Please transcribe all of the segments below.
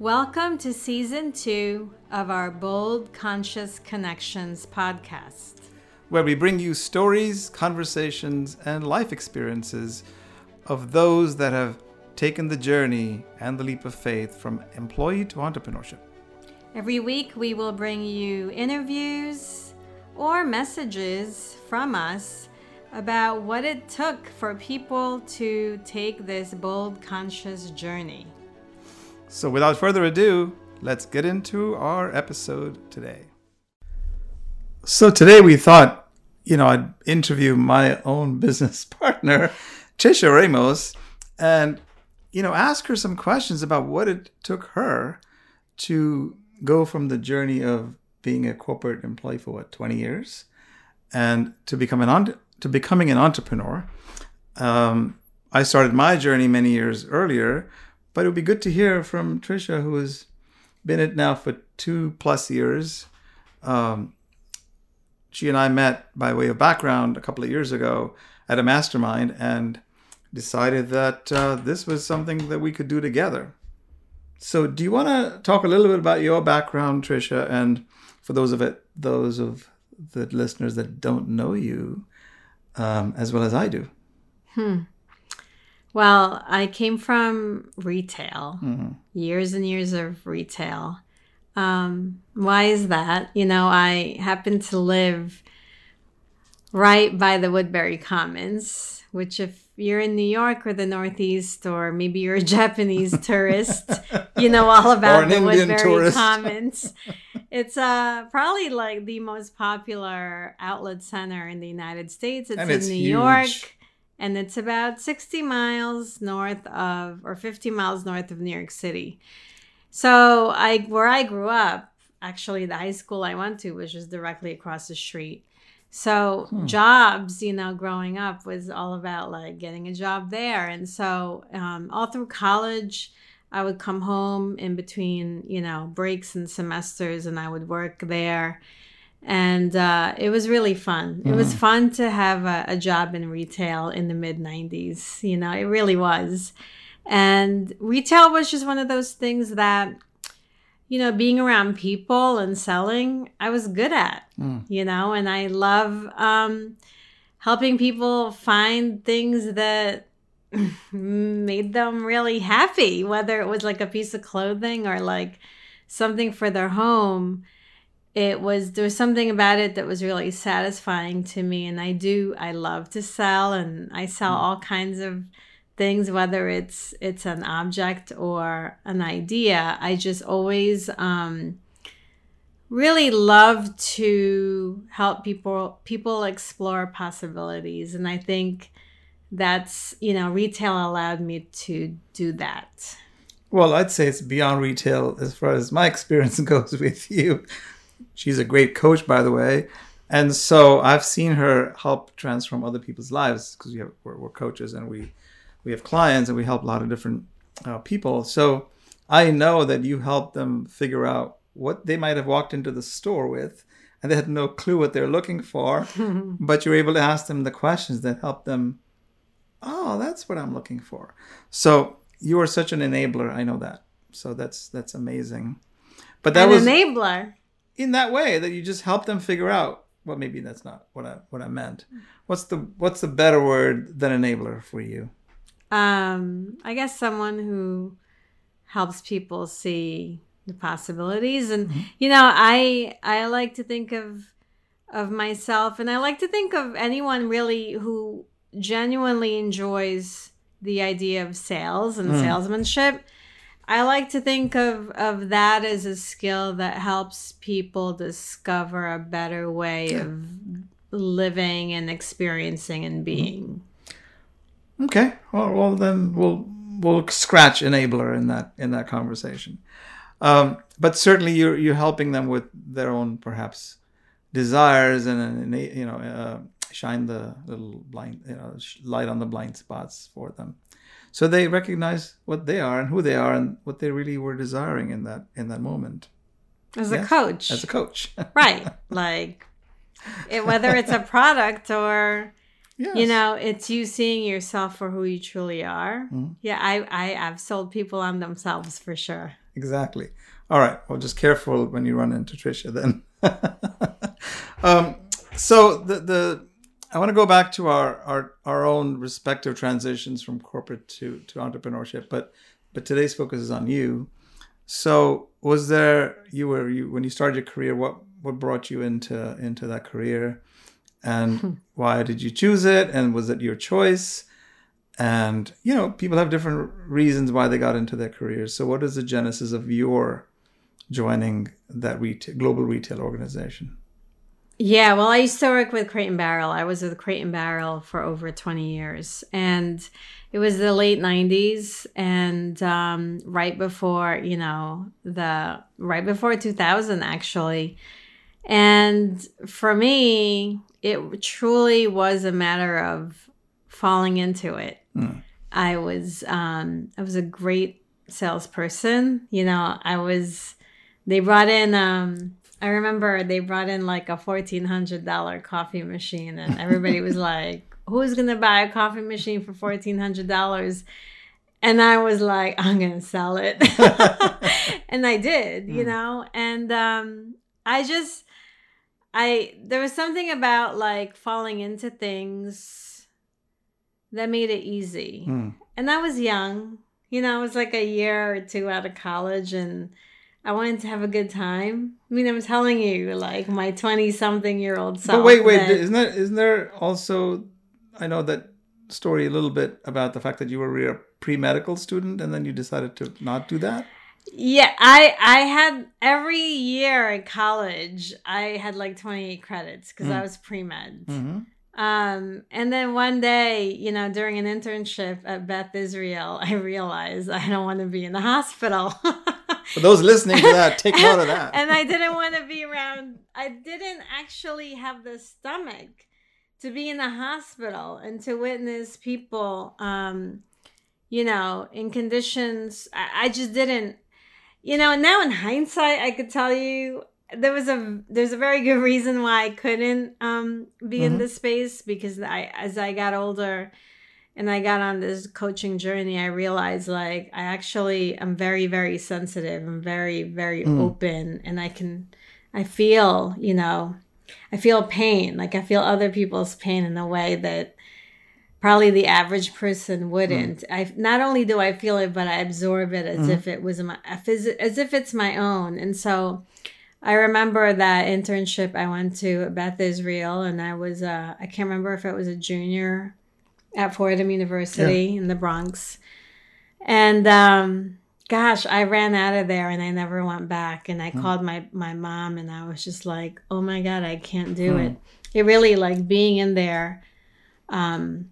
Welcome to season two of our Bold Conscious Connections podcast, where we bring you stories, conversations, and life experiences of those that have taken the journey and the leap of faith from employee to entrepreneurship. Every week, we will bring you interviews or messages from us about what it took for people to take this bold conscious journey. So, without further ado, let's get into our episode today. So, today we thought, you know, I'd interview my own business partner, Trisha Ramos, and, you know, ask her some questions about what it took her to go from the journey of being a corporate employee for what 20 years and to become an to becoming an entrepreneur. Um, I started my journey many years earlier but it would be good to hear from Trisha, who has been it now for two plus years. Um, she and I met by way of background a couple of years ago at a mastermind and decided that uh, this was something that we could do together. So, do you want to talk a little bit about your background, Trisha, and for those of it, those of the listeners that don't know you um, as well as I do? Hmm. Well, I came from retail, mm-hmm. years and years of retail. Um, why is that? You know, I happen to live right by the Woodbury Commons, which, if you're in New York or the Northeast, or maybe you're a Japanese tourist, you know all about the Indian Woodbury tourist. Commons. It's uh, probably like the most popular outlet center in the United States. It's, it's in New huge. York and it's about 60 miles north of or 50 miles north of New York City. So I where I grew up, actually the high school I went to was just directly across the street. So hmm. jobs, you know, growing up was all about like getting a job there, and so um, all through college, I would come home in between, you know, breaks and semesters, and I would work there and uh, it was really fun. Mm-hmm. It was mm-hmm. fun to have a, a job in retail in the mid 90s. You know, it really was. And retail was just one of those things that, you know, being around people and selling, I was good at, mm. you know, and I love um, helping people find things that made them really happy, whether it was like a piece of clothing or like something for their home it was there was something about it that was really satisfying to me and i do i love to sell and i sell mm. all kinds of things whether it's it's an object or an idea. I just always um really love to help people people explore possibilities and i think that's you know retail allowed me to do that. Well i'd say it's beyond retail as far as my experience goes with you She's a great coach, by the way. And so I've seen her help transform other people's lives because we have, we're, we're, coaches and we, we have clients and we help a lot of different uh, people. So I know that you help them figure out what they might have walked into the store with and they had no clue what they're looking for, but you're able to ask them the questions that help them. Oh, that's what I'm looking for. So you are such an enabler. I know that. So that's that's amazing. But that an was enabler in that way that you just help them figure out well maybe that's not what i what i meant what's the what's the better word than enabler for you um i guess someone who helps people see the possibilities and mm-hmm. you know i i like to think of of myself and i like to think of anyone really who genuinely enjoys the idea of sales and mm. salesmanship I like to think of, of that as a skill that helps people discover a better way of living and experiencing and being. Okay. Well, well, then we'll we'll scratch enabler in that in that conversation. Um, but certainly you're you're helping them with their own perhaps desires and you know uh, shine the little blind you know light on the blind spots for them so they recognize what they are and who they are and what they really were desiring in that in that moment as yes? a coach as a coach right like it, whether it's a product or Yes. You know, it's you seeing yourself for who you truly are. Mm-hmm. Yeah, I, I I've sold people on themselves for sure. Exactly. All right. Well, just careful when you run into Trisha then. um, so the the I want to go back to our, our our own respective transitions from corporate to to entrepreneurship, but but today's focus is on you. So was there you were you when you started your career? What what brought you into into that career? and hmm. why did you choose it and was it your choice and you know people have different reasons why they got into their careers so what is the genesis of your joining that retail, global retail organization yeah well i used to work with crate and barrel i was with crate and barrel for over 20 years and it was the late 90s and um, right before you know the right before 2000 actually and for me it truly was a matter of falling into it. Mm. I was um, I was a great salesperson. You know, I was. They brought in. Um, I remember they brought in like a fourteen hundred dollar coffee machine, and everybody was like, "Who's gonna buy a coffee machine for fourteen hundred dollars?" And I was like, "I'm gonna sell it," and I did. Mm. You know, and um, I just I there was something about like falling into things that made it easy. Mm. And I was young. You know, I was like a year or two out of college and I wanted to have a good time. I mean, I'm telling you, like my 20 something year old self. But wait, wait, that, isn't that isn't there also I know that story a little bit about the fact that you were a pre-medical student and then you decided to not do that? Yeah, I I had every year in college I had like 28 credits because mm. I was pre-med. Mm-hmm. Um, and then one day, you know, during an internship at Beth Israel, I realized I don't want to be in the hospital. For those listening to that, take note of that. and I didn't want to be around. I didn't actually have the stomach to be in the hospital and to witness people, um, you know, in conditions. I, I just didn't you know, now in hindsight, I could tell you there was a there's a very good reason why I couldn't um, be mm-hmm. in this space because I as I got older and I got on this coaching journey, I realized like I actually am very very sensitive and very very mm. open, and I can I feel you know I feel pain like I feel other people's pain in a way that probably the average person wouldn't. Mm. I not only do I feel it, but I absorb it as mm. if it was my as if it's my own. And so I remember that internship I went to Beth Israel, and I was uh, I can't remember if it was a junior at Fordham University yeah. in the Bronx, and um, gosh, I ran out of there and I never went back. And I mm. called my my mom, and I was just like, oh my god, I can't do mm. it. It really like being in there. Um,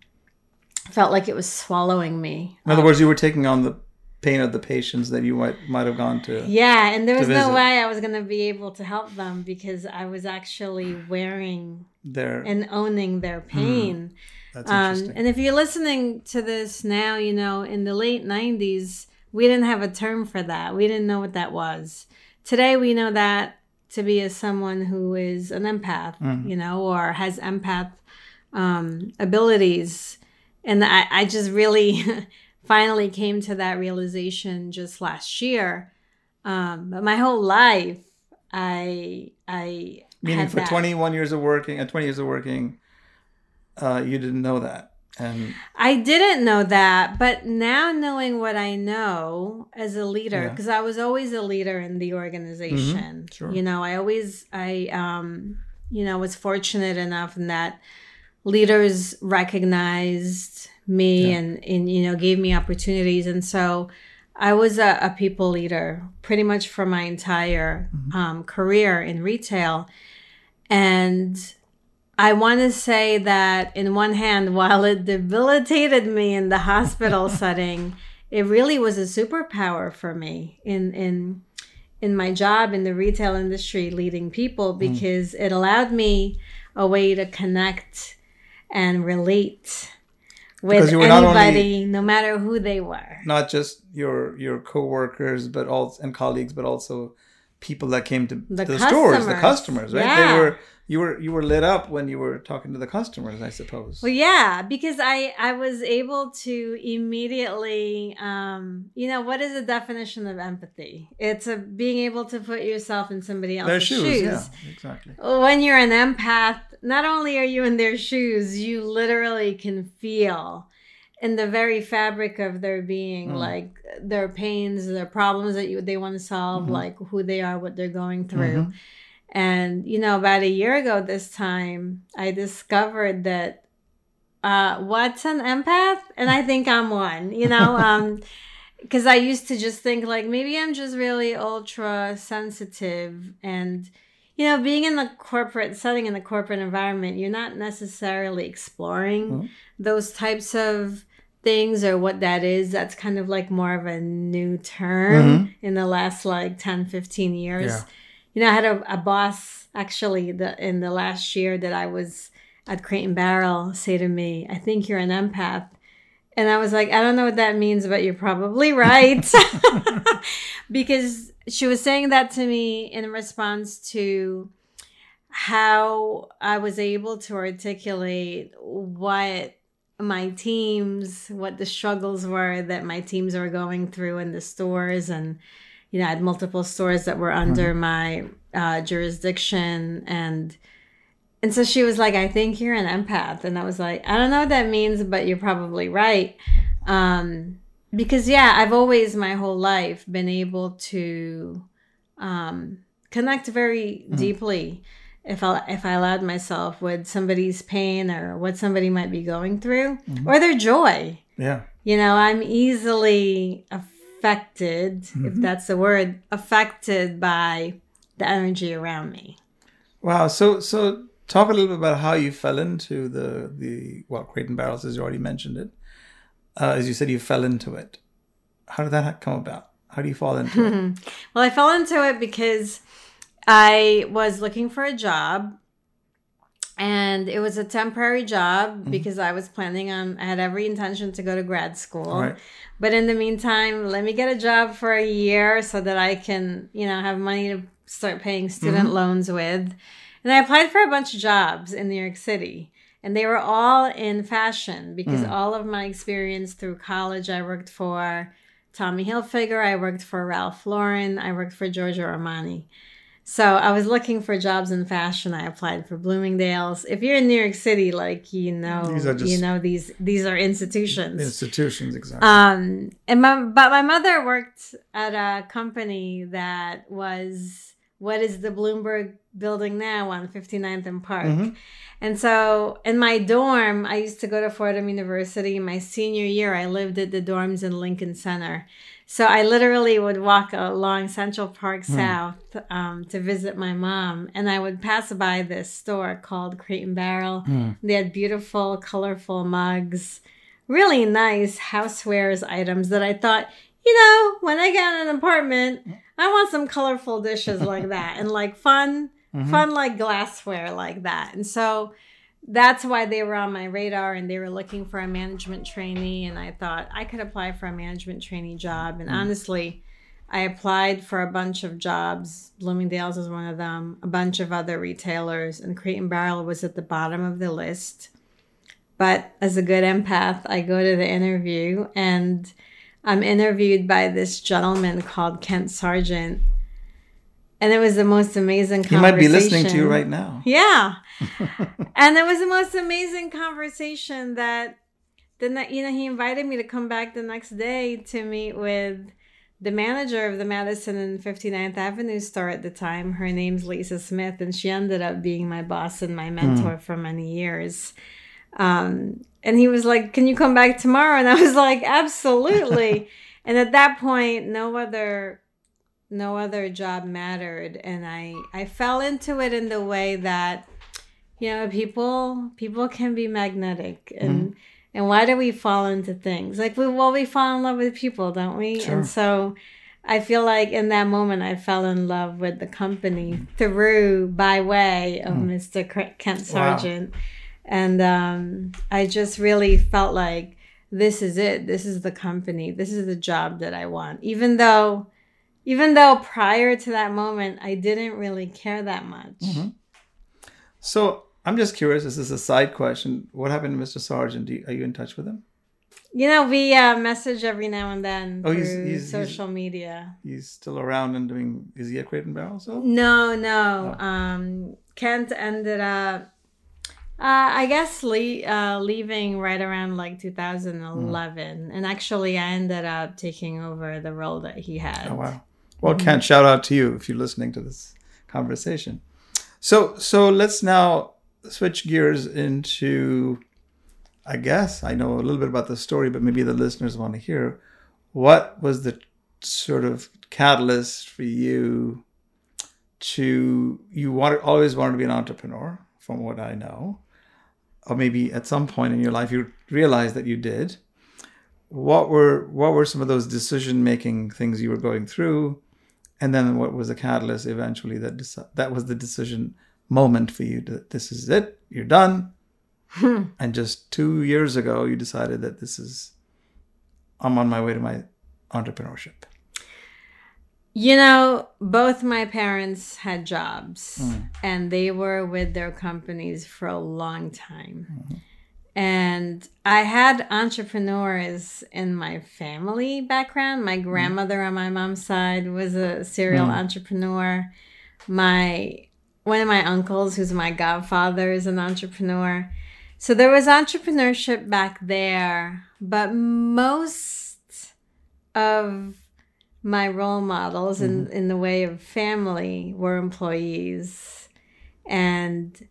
felt like it was swallowing me. In other um, words, you were taking on the pain of the patients that you might might have gone to. Yeah, and there was no way I was going to be able to help them because I was actually wearing their and owning their hmm. pain. Mm, that's um, interesting. and if you're listening to this now, you know, in the late '90s, we didn't have a term for that. We didn't know what that was. Today, we know that to be as someone who is an empath, mm. you know, or has empath um, abilities and I, I just really finally came to that realization just last year. Um, but my whole life, I I meaning for that. 21 years of working and uh, 20 years of working, uh, you didn't know that. And I didn't know that, but now knowing what I know as a leader, because yeah. I was always a leader in the organization. Mm-hmm. Sure. You know, I always I um you know was fortunate enough in that leaders recognized me yeah. and, and, you know, gave me opportunities. And so I was a, a people leader pretty much for my entire mm-hmm. um, career in retail. And I want to say that, in one hand, while it debilitated me in the hospital setting, it really was a superpower for me in in in my job in the retail industry, leading people, mm. because mm. it allowed me a way to connect and relate with anybody, no matter who they were. Not just your your coworkers, but also and colleagues, but also people that came to The the, stores, the customers. right? Yeah. They were you were you were lit up when you were talking to the customers, I suppose. Well, yeah, because I I was able to immediately, um, you know, what is the definition of empathy? It's a being able to put yourself in somebody Their else's shoes, shoes. yeah, exactly. When you're an empath, not only are you in their shoes, you literally can feel in the very fabric of their being, Mm. like their pains, their problems that you they want to solve, Mhm. like who they are, what they're going through. Mhm. And you know, about a year ago this time, I discovered that uh, what's an empath, and I think I'm one. You know, um, because I used to just think like maybe I'm just really ultra sensitive, and you know, being in the corporate setting in the corporate environment, you're not necessarily exploring Mhm. those types of things or what that is that's kind of like more of a new term Mhm. in the last like 10 15 years Yeah. you know, I had a, a boss actually the, in the last year that I was at Crate and Barrel say to me, I think you're an empath. And I was like, I don't know what that means, but you're probably right. because she was saying that to me in response to how I was able to articulate what my teams, what the struggles were that my teams were going through in the stores. And, you know, I had multiple stores that were under my uh, jurisdiction. And, and so she was like, I think you're an empath. And I was like, I don't know what that means, but you're probably right. Um, because, yeah, I've always, my whole life, been able to um, connect very Mhm. deeply if I if I allowed myself with somebody's pain or what somebody might be going through Mhm. or their joy. Yeah. You know, I'm easily affected, if Mhm. that's the word, affected by the energy around me. Wow. So so talk a little bit about how you fell into the the well, Crate and Barrels, as you already mentioned it. Uh, as you said, you fell into it. How did that come about? How do you fall into it? well, I fell into it because I was looking for a job and it was a temporary job Mhm. because I was planning on I had every intention to go to grad school. Right. But in the meantime, let me get a job for a year so that I can, you know, have money to start paying student Mhm. loans with. And I applied for a bunch of jobs in New York City. And they were all in fashion because Mm. all of my experience through college, I worked for Tommy Hilfiger, I worked for Ralph Lauren, I worked for Giorgio Armani. So I was looking for jobs in fashion. I applied for Bloomingdale's. If you're in New York City, like you know, These are just- you know these these are institutions. Institutions, exactly. Um, and my but my mother worked at a company that was what is the Bloomberg building now on 59th and Park. Mhm. And so in my dorm, I used to go to Fordham University. My senior year, I lived at the dorms in Lincoln Center. So I literally would walk along Central Park South um, to visit my mom, and I would pass by this store called Crate and Barrel. Mm. They had beautiful, colorful mugs, really nice housewares items that I thought, you know, when I get an apartment, I want some colorful dishes like that and like fun, Mhm. fun like glassware like that. And so that's why they were on my radar and they were looking for a management trainee and I thought I could apply for a management trainee job and Mm. honestly I applied for a bunch of jobs. Bloomingdale's was one of them, a bunch of other retailers, and Crate and Barrel was at the bottom of the list. But as a good empath, I go to the interview and I'm interviewed by this gentleman called Kent Sargent. And it was the most amazing He conversation. might be listening to you right now. Yeah. and it was the most amazing conversation that the ne- you know he invited me to come back the next day to meet with the manager of the Madison and 59th Avenue store at the time. Her name's Lisa Smith and she ended up being my boss and my mentor for many years. Um, and he was like, "Can you come back tomorrow?" And I was like, "Absolutely." and at that point, no other no other job mattered and I I fell into it in the way that you know people people can be magnetic and and why do we fall into things like we well we fall in love with people don't we Sure. and so I feel like in that moment I fell in love with the company through by way of Mm. Mr. Cr- Kent Wow. Sargent and um, I just really felt like this is it this is the company this is the job that I want even though Even though prior to that moment, I didn't really care that much. Mm-hmm. So I'm just curious. This is a side question. What happened to Mr. Sargent? You, are you in touch with him? You know, we uh, message every now and then Oh, through he's- he's- social media. He's still around and doing. Is he at Crate and Barrel? So No, no. Oh. Um, Kent ended up, uh, I guess, le- uh, leaving right around like 2011. And actually, I ended up taking over the role that he had. Oh wow. Well, mm-hmm. Kent, shout out to you if you're listening to this conversation. So so let's now switch gears into I guess I know a little bit about the story, but maybe the listeners want to hear what was the sort of catalyst for you to you wanted always wanted to be an entrepreneur, from what I know. Or maybe at some point in your life you realized that you did what were what were some of those decision making things you were going through and then what was the catalyst eventually that deci- that was the decision moment for you that this is it you're done and just two years ago you decided that this is i'm on my way to my entrepreneurship You know, both my parents had jobs Mm. and they were with their companies for a long time. And I had entrepreneurs in my family background. My mm-hmm. grandmother on my mom's side was a serial mm-hmm. entrepreneur. My one of my uncles, who's my godfather, is an entrepreneur. So there was entrepreneurship back there, but most of my role models in, mm-hmm. in the way of family were employees. And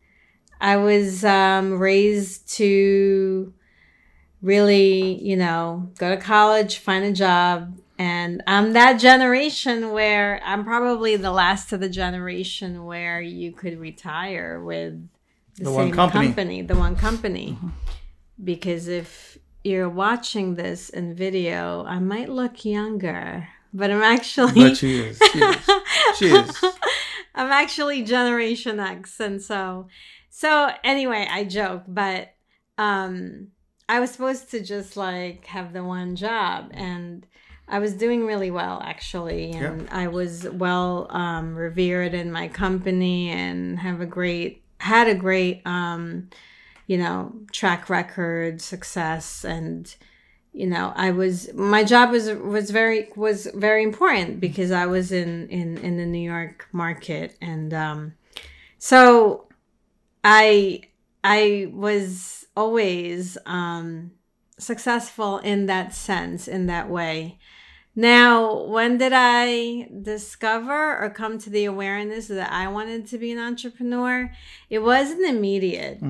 I was um, raised to really, you know, go to college, find a job. And I'm that generation where I'm probably the last of the generation where you could retire with the, The same one company. company, the one company. Because if you're watching this in video, I might look younger, but I'm actually but she is she is she is I'm actually Generation X, and so so anyway, I joke, but um, I was supposed to just like have the one job, and I was doing really well actually, and I was well um, revered in my company, and have a great had a great um, you know track record, success, and you know i was my job was was very was very important because i was in in in the new york market and um so i i was always um successful in that sense in that way. Now when did i discover or come to the awareness that i wanted to be an entrepreneur? It wasn't immediate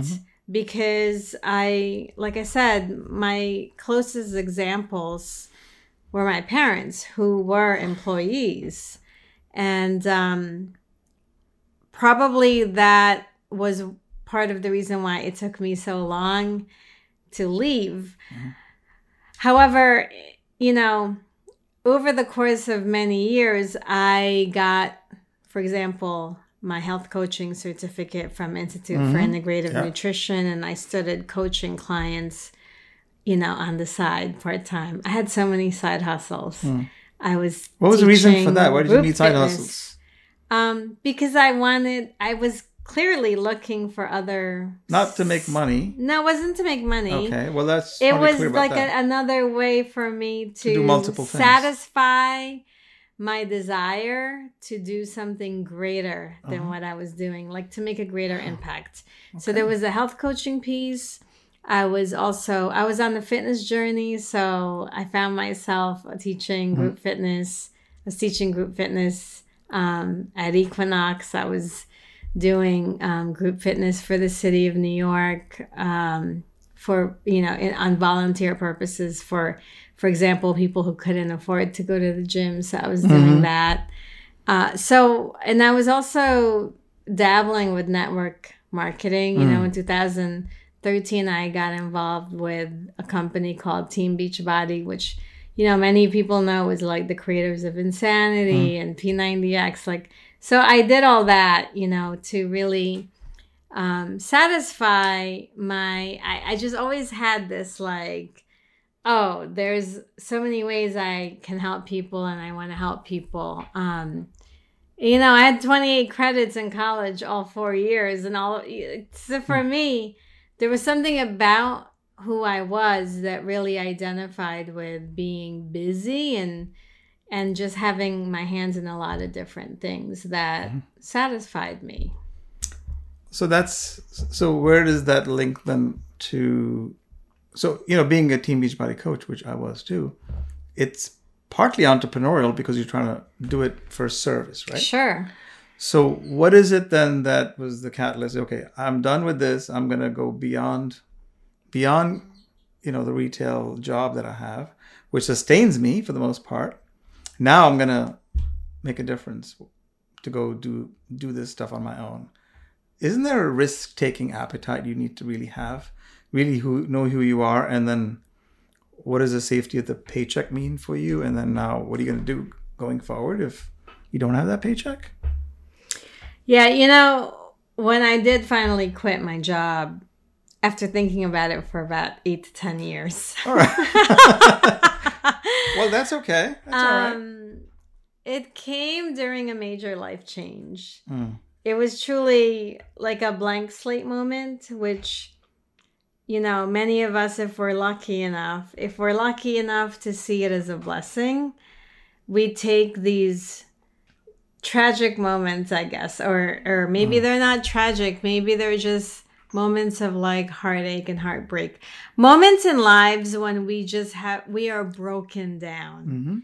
because I, like I said, my closest examples were my parents who were employees. And um, probably that was part of the reason why it took me so long to leave. However, you know, over the course of many years, I got, for example, my health coaching certificate from Institute for Integrative Yeah. Nutrition, and I started coaching clients, you know, on the side part time. I had so many side hustles. I was. what was the reason for that why did you need side fitness. hustles Um, because I wanted, I was clearly looking for other. not to make money No, it wasn't to make money okay well that's it to was like a, another way for me to, do multiple things. satisfy my desire to do something greater than Uh-huh. what I was doing, like to make a greater impact. So there was a health coaching piece. I was also I was on the fitness journey, so I found myself teaching Mm-hmm. group fitness. I was teaching group fitness um, at Equinox. I was doing um, group fitness for the city of New York um, for you know in, on volunteer purposes for for example people who couldn't afford to go to the gym. So I was doing that. Uh, so and I was also dabbling with network marketing. You know, in 2013, I got involved with a company called Team Beachbody, which you know many people know is like the creators of Insanity and P90X. Like, so I did all that, you know, to really um, satisfy my. I, I just always had this like Oh, there's so many ways I can help people and I want to help people. Um, you know, I had 28 credits in college all four years, and all. So for hmm. me, there was something about who I was that really identified with being busy and and just having my hands in a lot of different things that mm-hmm. satisfied me. So that's so where does that link then to so you know being a team beachbody coach which i was too it's partly entrepreneurial because you're trying to do it for service right? Sure. So what is it then that was the catalyst? Okay i'm done with this. I'm going to go beyond beyond you know the retail job that i have which sustains me for the most part now i'm going to make a difference to go do do this stuff on my own. Isn't there a risk taking appetite you need to really have? Really who know who you are and then what does the safety of the paycheck mean for you? And then now what are you going to do going forward if you don't have that paycheck? Yeah you know when i did finally quit my job after thinking about it for about eight to ten years. All right well that's okay that's um, all right um, it came during a major life change mm. it was truly like a blank slate moment which you know, many of us, if we're lucky enough, if we're lucky enough to see it as a blessing, we take these tragic moments, I guess, or or maybe mm. they're not tragic, maybe they're just moments of like heartache and heartbreak, moments in lives when we just have we are broken down, mm-hmm.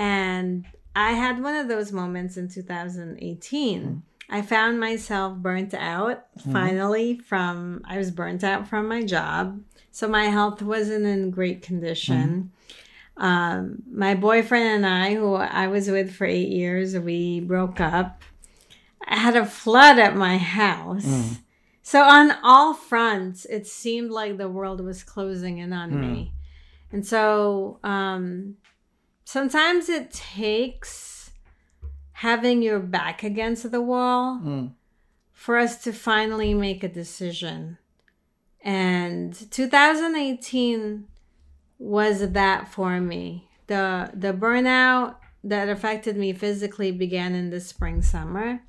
and I had one of those moments in 2018. Mm I found myself burnt out mm-hmm. finally from I was burnt out from my job. So my health wasn't in great condition. Mm-hmm. Um, my boyfriend and I, who I was with for eight years, we broke up. I had a flood at my house. So on all fronts, it seemed like the world was closing in on mm. me. And so um, sometimes it takes having your back against the wall mm. for us to finally make a decision. And 2018 was that for me. The the burnout that affected me physically began in the spring summer.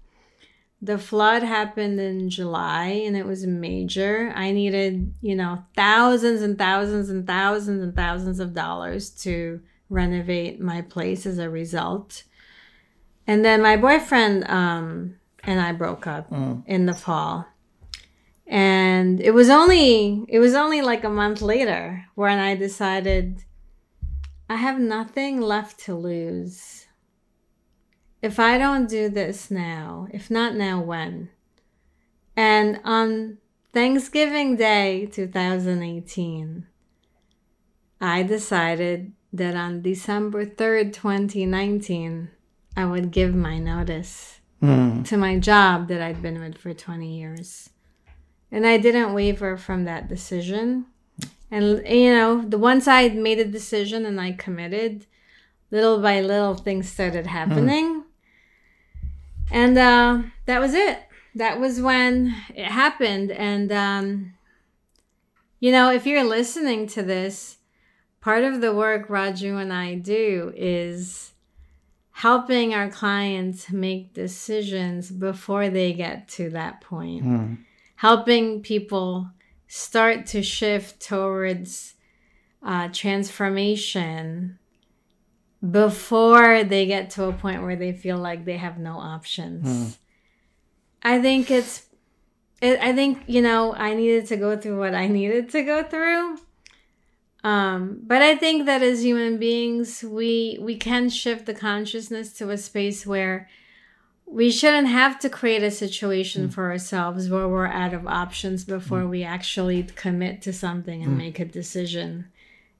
The flood happened in July and it was major. I needed, you know, thousands and thousands and thousands and thousands of dollars to renovate my place as a result. And then my boyfriend um, and I broke up mm. in the fall. And it was only it was only like a month later when I decided I have nothing left to lose. If I don't do this now, if not now, when? And on Thanksgiving Day 2018, I decided that on December 3rd, 2019, I would give my notice mm. to my job that I'd been with for 20 years. And I didn't waver from that decision. And, you know, the once I made a decision and I committed, little by little things started happening. Mm. And uh, that was it. That was when it happened. And, um, you know, if you're listening to this, part of the work Raju and I do is helping our clients make decisions before they get to that point. Mm. Helping people start to shift towards uh, transformation before they get to a point where they feel like they have no options. Mm. I think it's, it, I think, you know, I needed to go through what I needed to go through um, but I think that as human beings, we we can shift the consciousness to a space where we shouldn't have to create a situation mm. for ourselves where we're out of options before mm. we actually commit to something and mm. make a decision.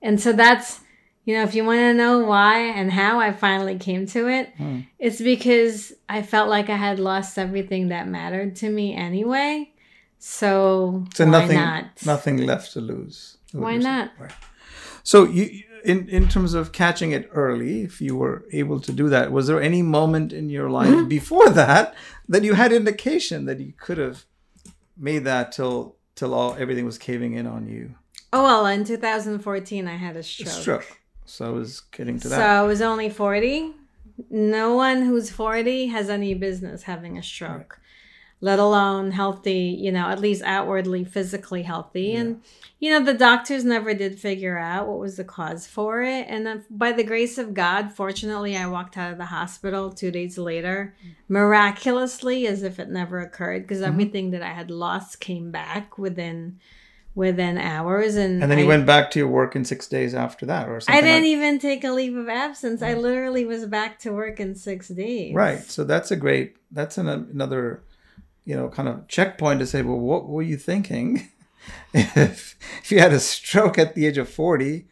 And so that's you know, if you want to know why and how I finally came to it, mm. it's because I felt like I had lost everything that mattered to me anyway. So, so nothing, not? nothing left to lose. Why not? Right. So you in in terms of catching it early, if you were able to do that, was there any moment in your life mm-hmm. before that that you had indication that you could have made that till till all everything was caving in on you? Oh well, in 2014 I had a stroke. Stroke. So I was getting to that. So I was only 40. No one who's 40 has any business having a stroke, let alone healthy, you know, at least outwardly physically healthy. And, you know, the doctors never did figure out what was the cause for it. And then by the grace of God, fortunately, I walked out of the hospital two days later, mm-hmm. miraculously, as if it never occurred, because mm-hmm. everything that I had lost came back within within hours and and then I, you went back to your work in six days after that, or something. I didn't like- even take a leave of absence. I literally was back to work in six days. Right. So that's a great. That's an, another, you know, kind of checkpoint to say, well, what were you thinking? if if you had a stroke at the age of forty,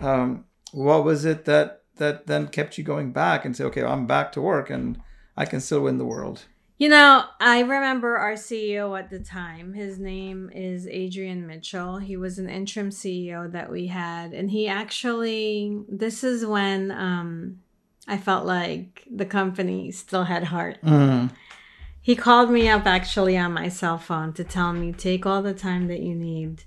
um, what was it that that then kept you going back and say, okay, I'm back to work and I can still win the world. You know, I remember our CEO at the time. His name is Adrian Mitchell. He was an interim CEO that we had. And he actually, this is when um, I felt like the company still had heart. Mm. He called me up actually on my cell phone to tell me, take all the time that you need.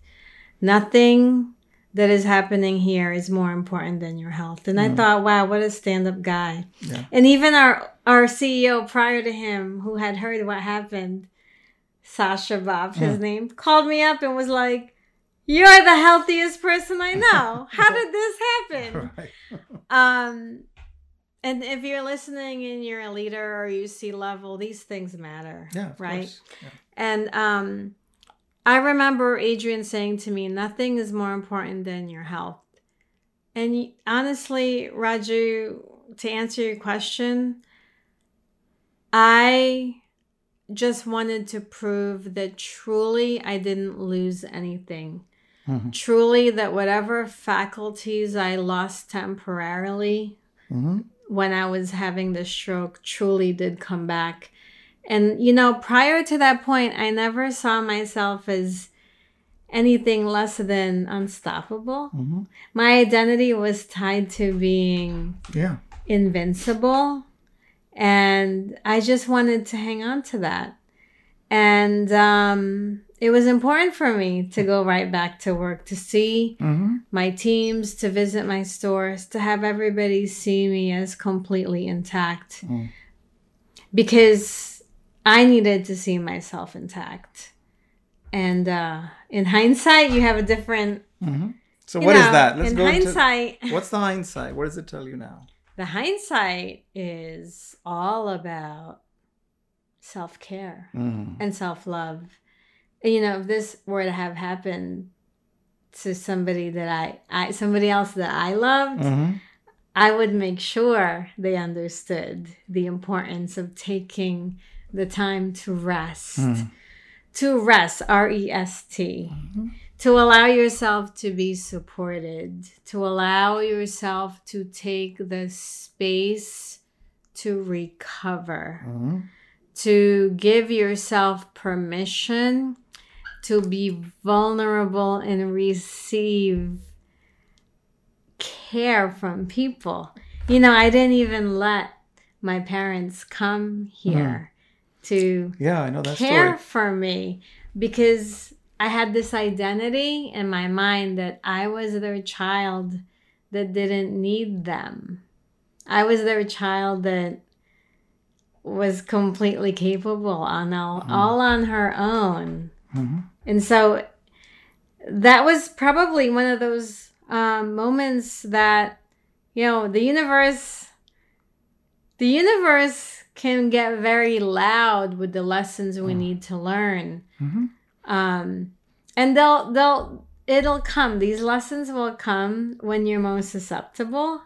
Nothing that is happening here is more important than your health. And I thought, wow, what a stand up guy. Yeah. And even our, our CEO prior to him, who had heard what happened, Sasha Bob, his name, called me up and was like, You're the healthiest person I know. How did this happen? Right. Um, and if you're listening and you're a leader or you C-level, these things matter. Yeah. Right. Yeah. And um, I remember Adrian saying to me, nothing is more important than your health. And honestly, Raju, to answer your question, I just wanted to prove that truly I didn't lose anything. Mhm. Truly, that whatever faculties I lost temporarily Mhm. when I was having the stroke truly did come back. And, you know, prior to that point, I never saw myself as anything less than unstoppable. Mhm. My identity was tied to being Yeah. invincible. And I just wanted to hang on to that. And um, it was important for me to go right back to work, to see hmm my teams, to visit my stores, to have everybody see me as completely intact. Mm. Because I needed to see myself intact. And uh, in hindsight, you have a different. hmm So what is know, that? Let's in go hindsight, into what's the hindsight? What does it tell you now? the hindsight is all about self care Mm. and self love. You know, if this were to have happened to somebody that I, I somebody else that I loved, hmm I would make sure they understood the importance of taking the time to rest. Mm. To rest, R E S T. To allow yourself to be supported, to allow yourself to take the space to recover hmm to give yourself permission to be vulnerable and receive care from people. You know, I didn't even let my parents come here to Yeah, I know that care story. for me because I had this identity in my mind that I was their child that didn't need them. I was their child that was completely capable on all, all on her own. hmm And so that was probably one of those um, moments that, you know, the universe, the universe can get very loud with the lessons we need to learn. hmm Um, and they'll, they'll, it'll come. These lessons will come when you're most susceptible.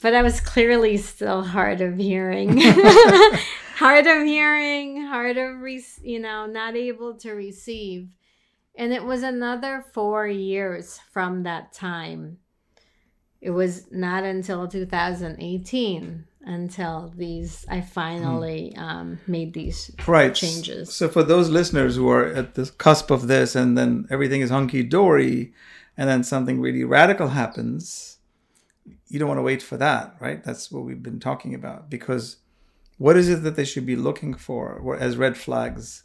But I was clearly still hard of hearing. hard of hearing, hard of, re- you know, not able to receive. And it was another four years from that time. It was not until 2018 until these, I finally um, made these Right. changes. So for those listeners who are at the cusp of this and then everything is hunky dory and then something really radical happens, you don't want to wait for that, right? That's what we've been talking about. Because what is it that they should be looking for as red flags,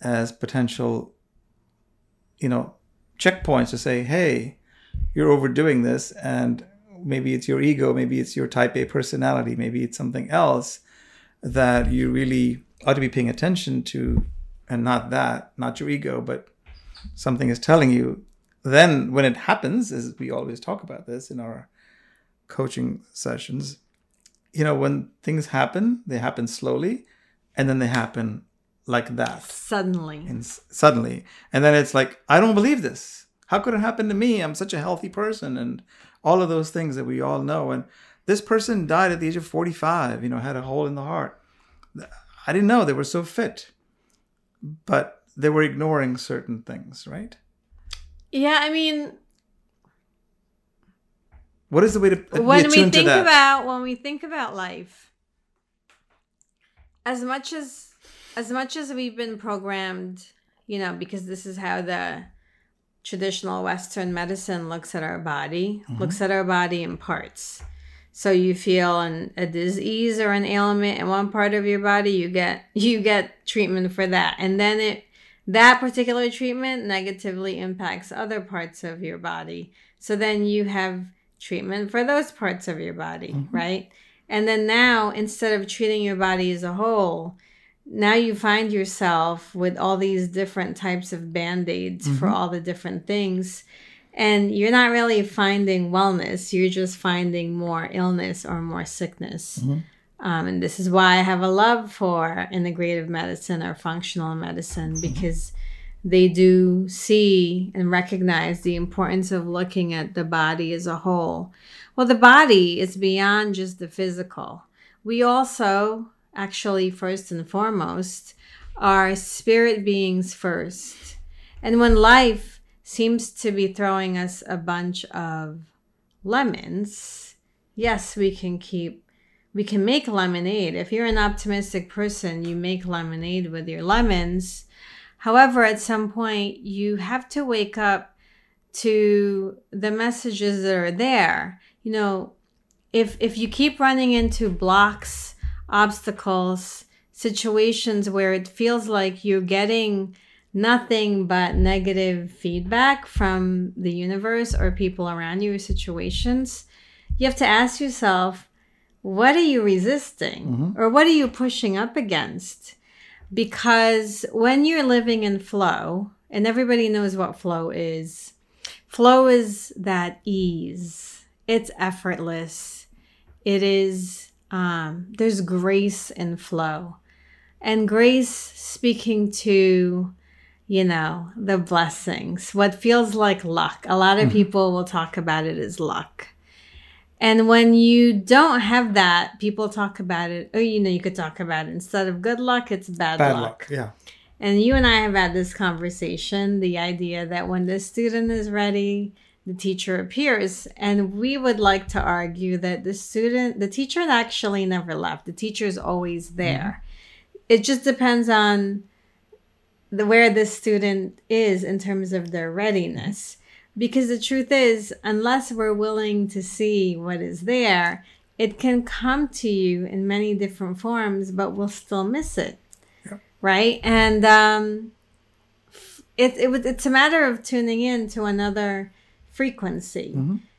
as potential, you know, checkpoints to say, hey, you're overdoing this, and maybe it's your ego, maybe it's your type A personality, maybe it's something else that you really ought to be paying attention to, and not that, not your ego, but something is telling you. Then, when it happens, as we always talk about this in our coaching sessions, you know, when things happen, they happen slowly, and then they happen like that suddenly. and s- suddenly, and then it's like, I don't believe this. How could it happen to me? I'm such a healthy person, and all of those things that we all know. And this person died at the age of 45. You know, had a hole in the heart. I didn't know they were so fit, but they were ignoring certain things, right? Yeah, I mean, What is the way to when we think about when we think about life as much as as much as we've been programmed you know because this is how the traditional western medicine looks at our body Mm-hmm. looks at our body in parts. So you feel an, a disease or an ailment in one part of your body you get you get treatment for that. And then it that particular treatment negatively impacts other parts of your body. So then you have treatment for those parts of your body right? And then now instead of treating your body as a whole now you find yourself with all these different types of band-aids for mm-hmm. all the different things and you're not really finding wellness you're just finding more illness or more sickness. Mm-hmm. Um, and this is why i have a love for integrative medicine or functional medicine mm-hmm. because they do see and recognize the importance of looking at the body as a whole. Well the body is beyond just the physical. We also actually first and foremost are spirit beings first and when life seems to be throwing us a bunch of lemons, yes, we can keep, we can make lemonade. If you're an optimistic person, you make lemonade with your lemons. However, at some point, you have to wake up to the messages that are there. You know, if if you keep running into blocks, obstacles, situations where it feels like you're getting nothing but negative feedback from the universe or people around you or situations, you have to ask yourself, what are you resisting? Mm-hmm. Or what are you pushing up against? Because when you're living in flow, and everybody knows what flow is, flow is that ease, it's effortless, it is, um, there's grace in flow. And grace speaking to you know, the blessings, what feels like luck. A lot of people will talk about it as luck. And when you don't have that, people talk about it, oh you know, you could talk about it instead of good luck, it's bad, Bad luck. luck. Yeah. And you and I have had this conversation the idea that when the student is ready, the teacher appears. And we would like to argue that the student, the teacher actually never left. The teacher is always there. It just depends on the, where the student is in terms of their readiness. Because the truth is, unless we're willing to see what is there, it can come to you in many different forms, but we'll still miss it. Right? And um, it, it, it's a matter of tuning in to another frequency.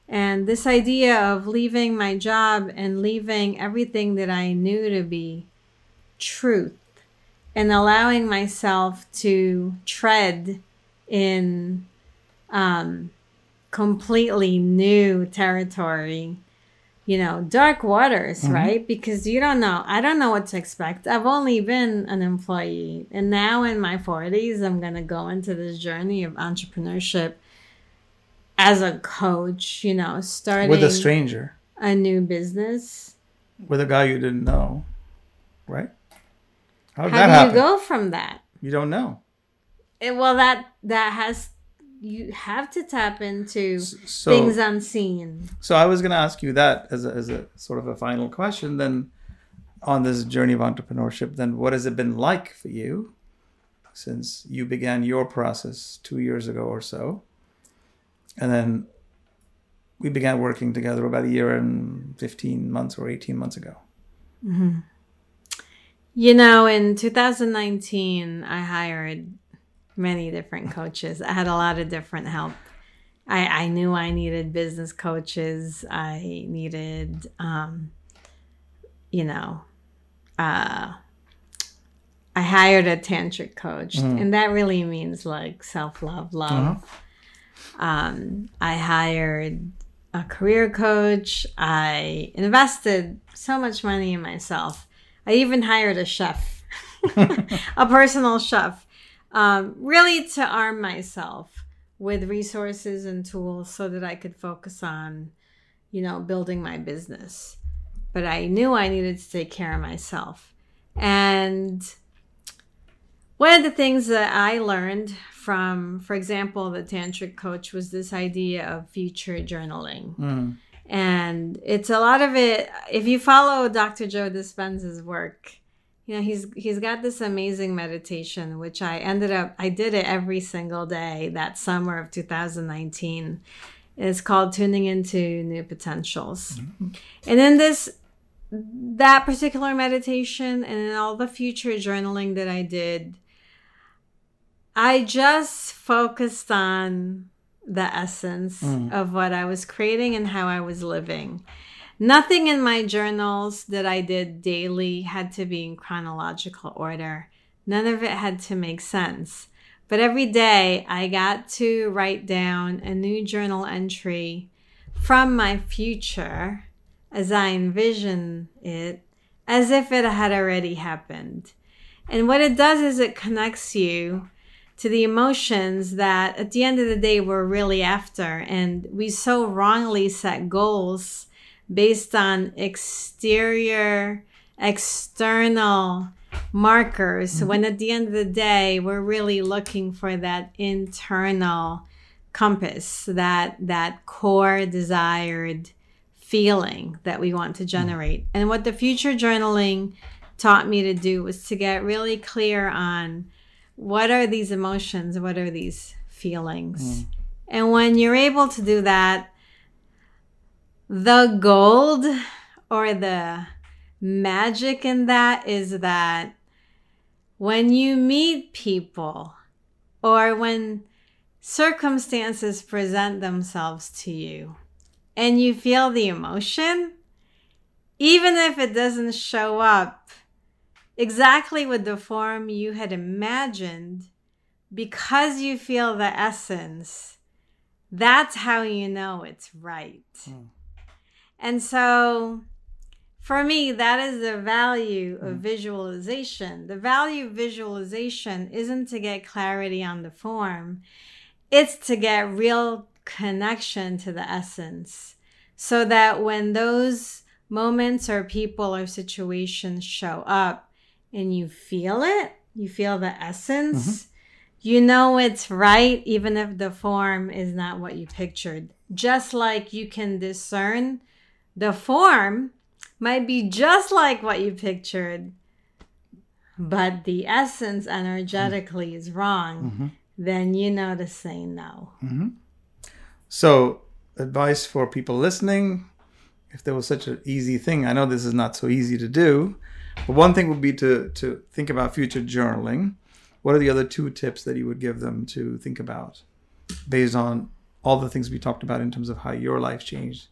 And this idea of leaving my job and leaving everything that I knew to be truth and allowing myself to tread in um, completely new territory, you know, dark waters, right? Because you don't know. I don't know what to expect. I've only been an employee, and now in my 40s, I'm going to go into this journey of entrepreneurship as a coach, you know, starting With a stranger, a new business. with a guy you didn't know, right? How did How do happen? you go from that? You don't know. It, well, that that has you have to tap into So, things unseen. so I was going to ask you that as a, as a sort of a final question. Then, on this journey of entrepreneurship, then what has it been like for you since you began your process two years ago or so? And then we began working together about a year and 15 months or 18 months ago. You know, in 2019, I hired many different coaches. I had a lot of different help. I, I knew I needed business coaches. I needed, um, you know, uh, I hired a tantric coach, mm. and that really means like self love, love. Uh-huh. Um, I hired a career coach. I invested so much money in myself. I even hired a chef, a personal chef, um, really to arm myself with resources and tools so that I could focus on, you know, building my business. But I knew I needed to take care of myself. And one of the things that I learned from, for example, the tantric coach was this idea of future journaling. Mm. And it's a lot of it. If you follow Dr. Joe Dispenza's work, you know he's he's got this amazing meditation which i ended up i did it every single day that summer of 2019 it's called tuning into new potentials mm-hmm. and in this that particular meditation and in all the future journaling that i did i just focused on the essence mm. of what i was creating and how i was living Nothing in my journals that I did daily had to be in chronological order. None of it had to make sense. But every day I got to write down a new journal entry from my future as I envision it as if it had already happened. And what it does is it connects you to the emotions that at the end of the day we're really after. And we so wrongly set goals based on exterior, external markers mm-hmm. when at the end of the day we're really looking for that internal compass that that core desired feeling that we want to mm-hmm. generate mm-hmm. and what the future journaling taught me to do was to get really clear on what are these emotions what are these feelings mm. and when you're able to do that the gold or the magic in that is that when you meet people or when circumstances present themselves to you and you feel the emotion, even if it doesn't show up exactly with the form you had imagined, because you feel the essence, that's how you know it's right. Mm. And so for me, that is the value of mm. visualization. The value of visualization isn't to get clarity on the form, it's to get real connection to the essence. So that when those moments or people or situations show up and you feel it, you feel the essence, mm-hmm. you know it's right, even if the form is not what you pictured. Just like you can discern the form might be just like what you pictured, but the essence energetically mm-hmm. is wrong, mm-hmm. then you know to say no. Mm-hmm. So, advice for people listening if there was such an easy thing, I know this is not so easy to do, but one thing would be to, to think about future journaling. What are the other two tips that you would give them to think about based on all the things we talked about in terms of how your life changed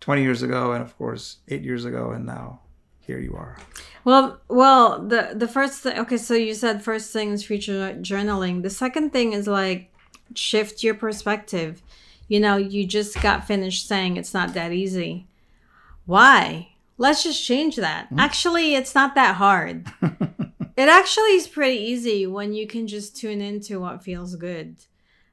20 years ago and of course 8 years ago and now here you are? Well well the the first thing okay so you said first thing is future journaling. The second thing is like shift your perspective. You know you just got finished saying it's not that easy. Why let's just change that. Mm-hmm. actually it's not that hard. It actually is pretty easy when you can just tune into what feels good.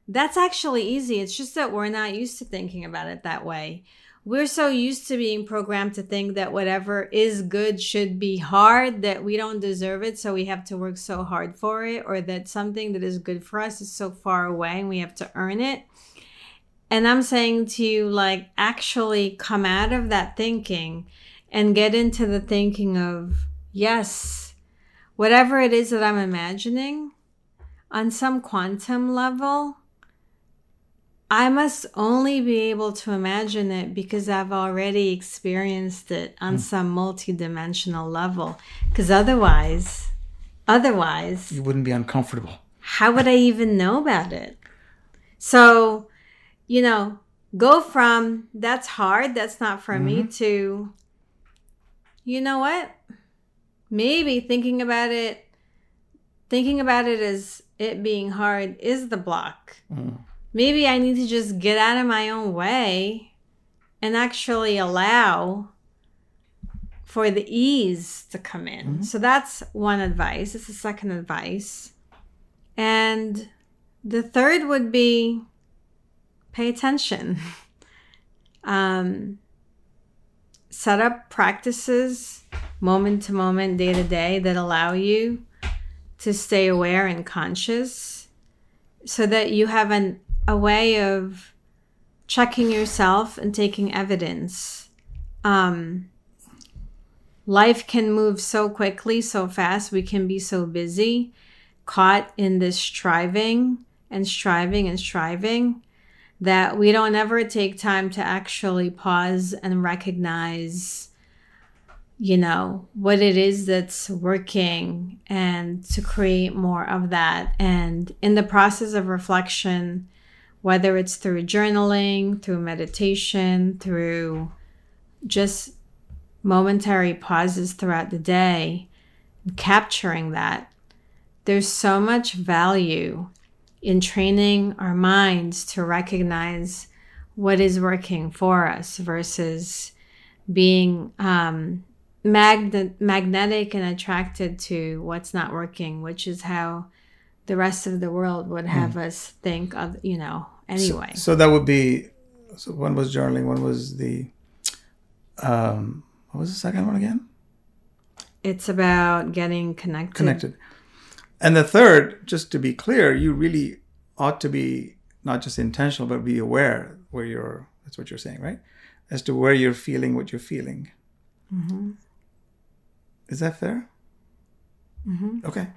That's actually easy. It's just that we're not used to thinking about it that way. We're so used to being programmed to think that whatever is good should be hard that we don't deserve it so we have to work so hard for it or that something that is good for us is so far away and we have to earn it. And i'm saying to you like actually come out of that thinking and get into the thinking of yes whatever it is that i'm imagining on some quantum level I must only be able to imagine it because I've already experienced it on mm. some multidimensional level. Because otherwise, otherwise, you wouldn't be uncomfortable. how would I even know about it? So, you know, go from that's hard, that's not for mm-hmm. me to you know what? Maybe thinking about it thinking about it as it being hard is the block. Mm. Maybe I need to just get out of my own way and actually allow for the ease to come in. Mm-hmm. So that's one advice. It's the second advice. And the third would be pay attention. um, set up practices moment to moment, day to day that allow you to stay aware and conscious so that you have an, a way of checking yourself and taking evidence. Um, life can move so quickly, so fast. We can be so busy, caught in this striving and striving and striving that we don't ever take time to actually pause and recognize you know, what it is that's working and to create more of that. And in the process of reflection, whether it's through journaling, through meditation, through just momentary pauses throughout the day, capturing that, there's so much value in training our minds to recognize what is working for us versus being um, magnet magnetic and attracted to what's not working, which is how the rest of the world would have mm. us think of you know anyway. So, so, that would be so one was journaling, one was the um what was the second one again? It's about getting connected. Connected. And the third, just to be clear, you really ought to be not just intentional, but be aware where you're. That's what you're saying, right? As to where you're feeling what you're feeling. Mm-hmm. Is that fair? Mm-hmm. Okay.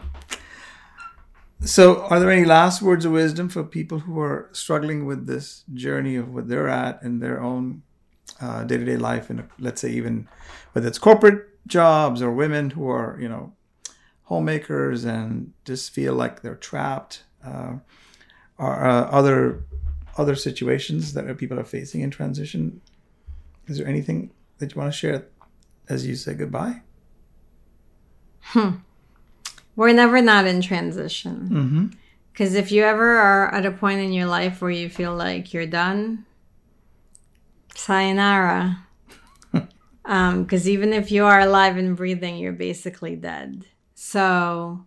So, are there any last words of wisdom for people who are struggling with this journey of what they're at in their own day to day life, and let's say even whether it's corporate jobs or women who are, you know, homemakers and just feel like they're trapped, uh, are uh, other other situations that people are facing in transition? Is there anything that you want to share as you say goodbye? Hmm. We're never not in transition. Because mm-hmm. if you ever are at a point in your life where you feel like you're done, sayonara. Because um, even if you are alive and breathing, you're basically dead. So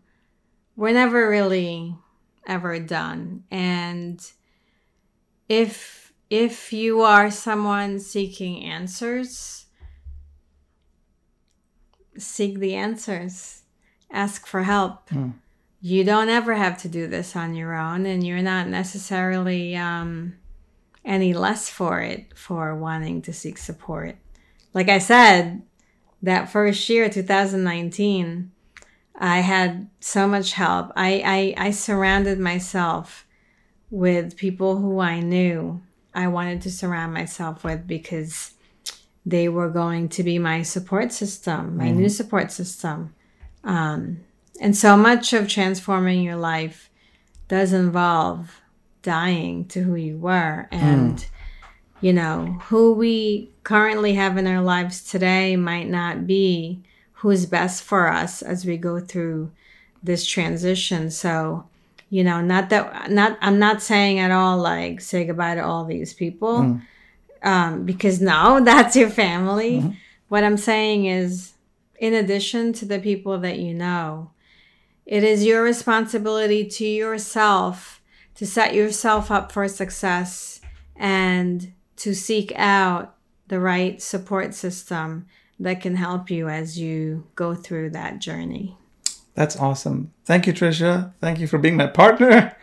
we're never really ever done. And if if you are someone seeking answers, seek the answers, ask for help. Mm. You don't ever have to do this on your own, and you're not necessarily um, any less for it for wanting to seek support. Like I said, that first year, 2019, I had so much help. I, I, I surrounded myself with people who I knew I wanted to surround myself with because they were going to be my support system, my mm-hmm. new support system. Um, and so much of transforming your life does involve dying to who you were. And, mm. you know, who we currently have in our lives today might not be who's best for us as we go through this transition. So, you know, not that, not, I'm not saying at all like say goodbye to all these people. Mm um, because now that's your family. Mm-hmm. What I'm saying is, in addition to the people that you know, it is your responsibility to yourself to set yourself up for success and to seek out the right support system that can help you as you go through that journey. That's awesome. Thank you, Tricia. Thank you for being my partner.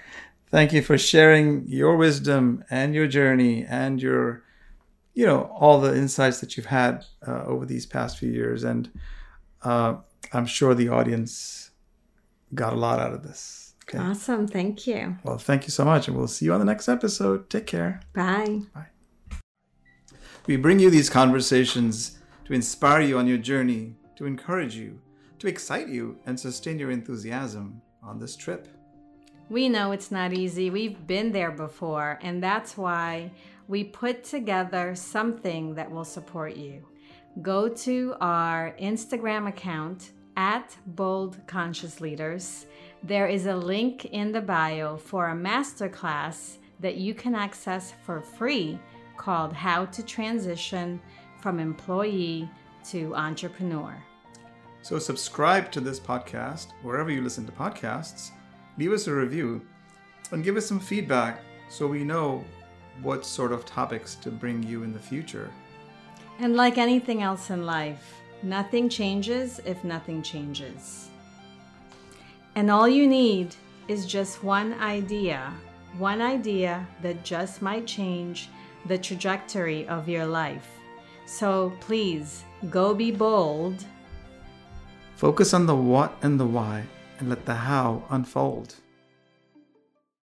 Thank you for sharing your wisdom and your journey and your you know all the insights that you've had uh, over these past few years. And uh, i'm sure the audience got a lot out of this. Okay? Awesome. Thank you. Well thank you so much and we'll see you on the next episode. Take care. Bye. Bye. We bring you these conversations to inspire you on your journey to encourage you to excite you and sustain your enthusiasm on this trip We know it's not easy. We've been there before, and that's why we put together something that will support you. Go to our Instagram account at Bold Conscious Leaders. There is a link in the bio for a masterclass that you can access for free called How to Transition from Employee to Entrepreneur. So, subscribe to this podcast wherever you listen to podcasts, leave us a review, and give us some feedback so we know what sort of topics to bring you in the future. And like anything else in life, nothing changes if nothing changes. And all you need is just one idea, one idea that just might change the trajectory of your life. So please go be bold. Focus on the what and the why and let the how unfold.